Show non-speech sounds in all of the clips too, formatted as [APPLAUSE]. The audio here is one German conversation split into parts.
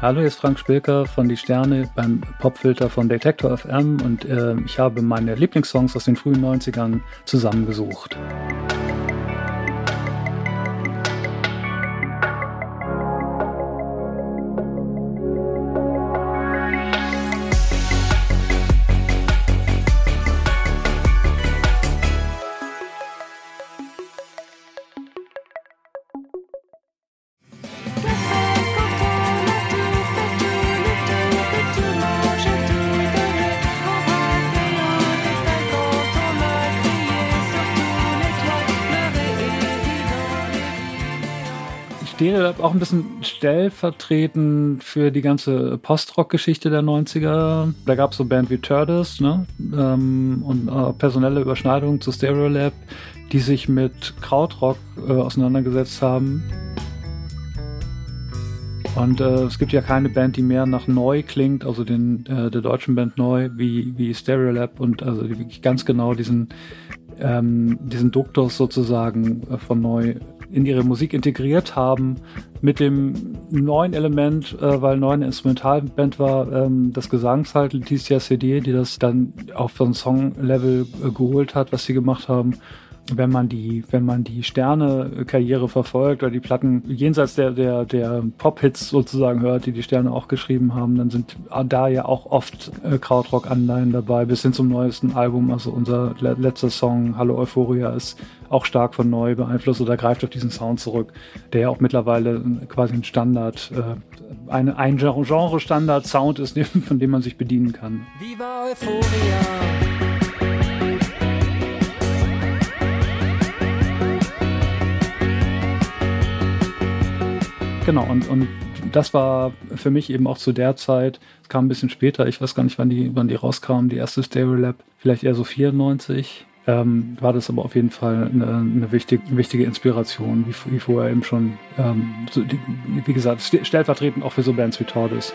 Hallo, hier ist Frank Spilker von Die Sterne beim Popfilter von Detektor FM und äh, ich habe meine Lieblingssongs aus den frühen 90ern zusammengesucht. Stereolab auch ein bisschen stellvertretend für die ganze Post-Rock-Geschichte der 90er. Da gab es so Band wie Turtles ne? Ähm, und äh, personelle Überschneidungen zu Stereolab, die sich mit Krautrock äh, auseinandergesetzt haben. Und äh, es gibt ja keine Band, die mehr nach Neu klingt, also den, äh, der deutschen Band Neu, wie, wie Stereolab und also die wirklich ganz genau diesen, ähm, diesen Duktus sozusagen äh, von Neu in ihre Musik integriert haben mit dem neuen Element, äh, weil neu eine Instrumentalband war, ähm, das Gesangs halt, Leticia CD, die das dann auf so ein Song-Level äh, geholt hat, was sie gemacht haben wenn man die, wenn man die Sterne-Karriere verfolgt oder die Platten jenseits der, der, der Pop-Hits sozusagen hört, die die Sterne auch geschrieben haben, dann sind da ja auch oft äh, Krautrock-Anleihen dabei, bis hin zum neuesten Album. Also unser le letzter Song, Hallo Euphoria, ist auch stark von neu beeinflusst oder greift auf diesen Sound zurück, der ja auch mittlerweile quasi ein Standard, äh, eine, ein Genre-Standard-Sound ist, [LAUGHS] von dem man sich bedienen kann. Viva Euphoria! Genau, und, und das war für mich eben auch zu der Zeit, es kam ein bisschen später, ich weiß gar nicht, wann die, wann die rauskamen, die erste Stereo Lab, vielleicht eher so 94, ähm, war das aber auf jeden Fall eine, eine wichtig, wichtige Inspiration, wie, wie vorher eben schon, ähm, so die, wie gesagt, stellvertretend auch für so Bands wie Tordes.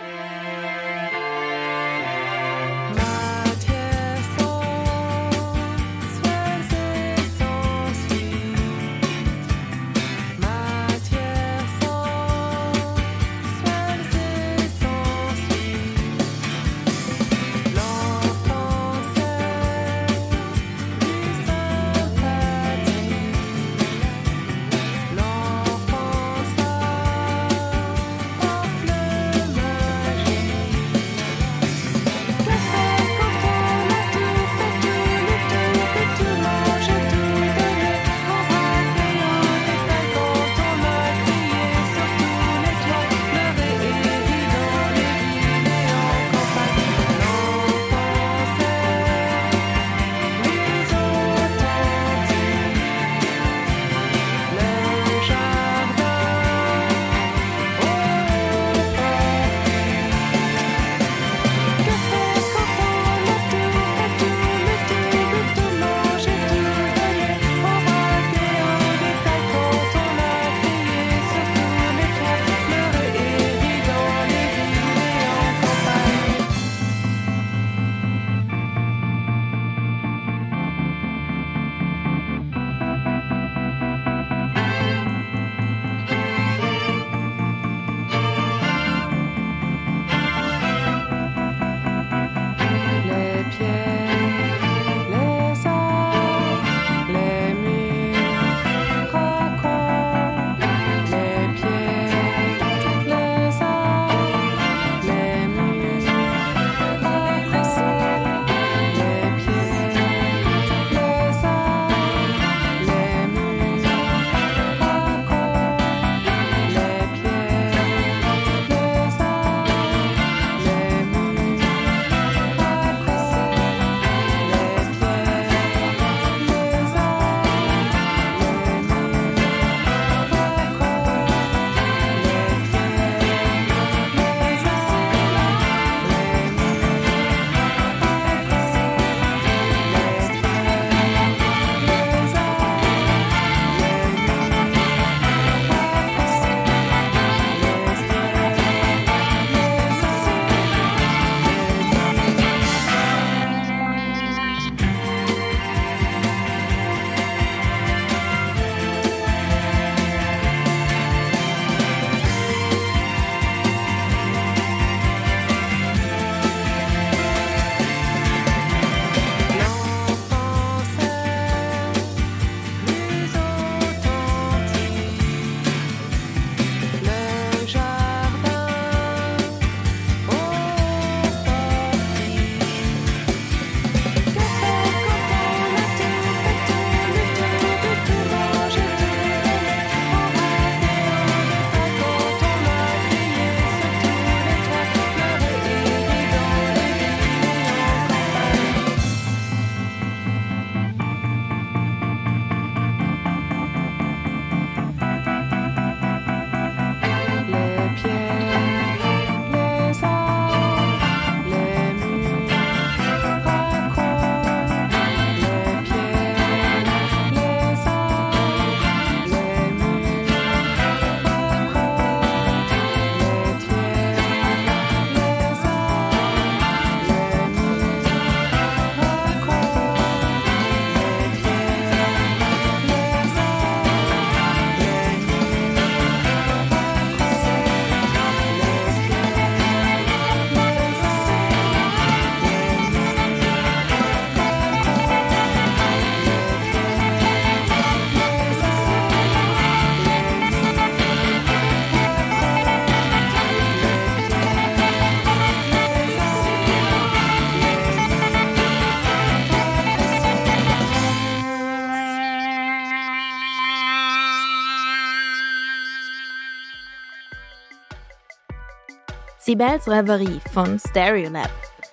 Sibels Reverie von Stereolab.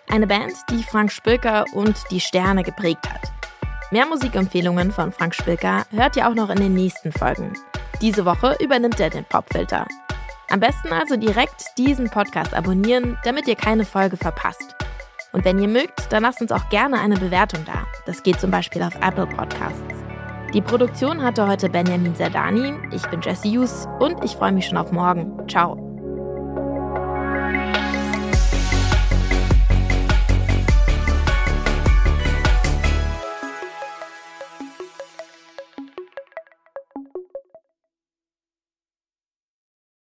Eine Band, die Frank Spilker und die Sterne geprägt hat. Mehr Musikempfehlungen von Frank Spilker hört ihr auch noch in den nächsten Folgen. Diese Woche übernimmt er den Popfilter. Am besten also direkt diesen Podcast abonnieren, damit ihr keine Folge verpasst. Und wenn ihr mögt, dann lasst uns auch gerne eine Bewertung da. Das geht zum Beispiel auf Apple Podcasts. Die Produktion hatte heute Benjamin Zerdani, ich bin Jesse Hughes und ich freue mich schon auf morgen. Ciao.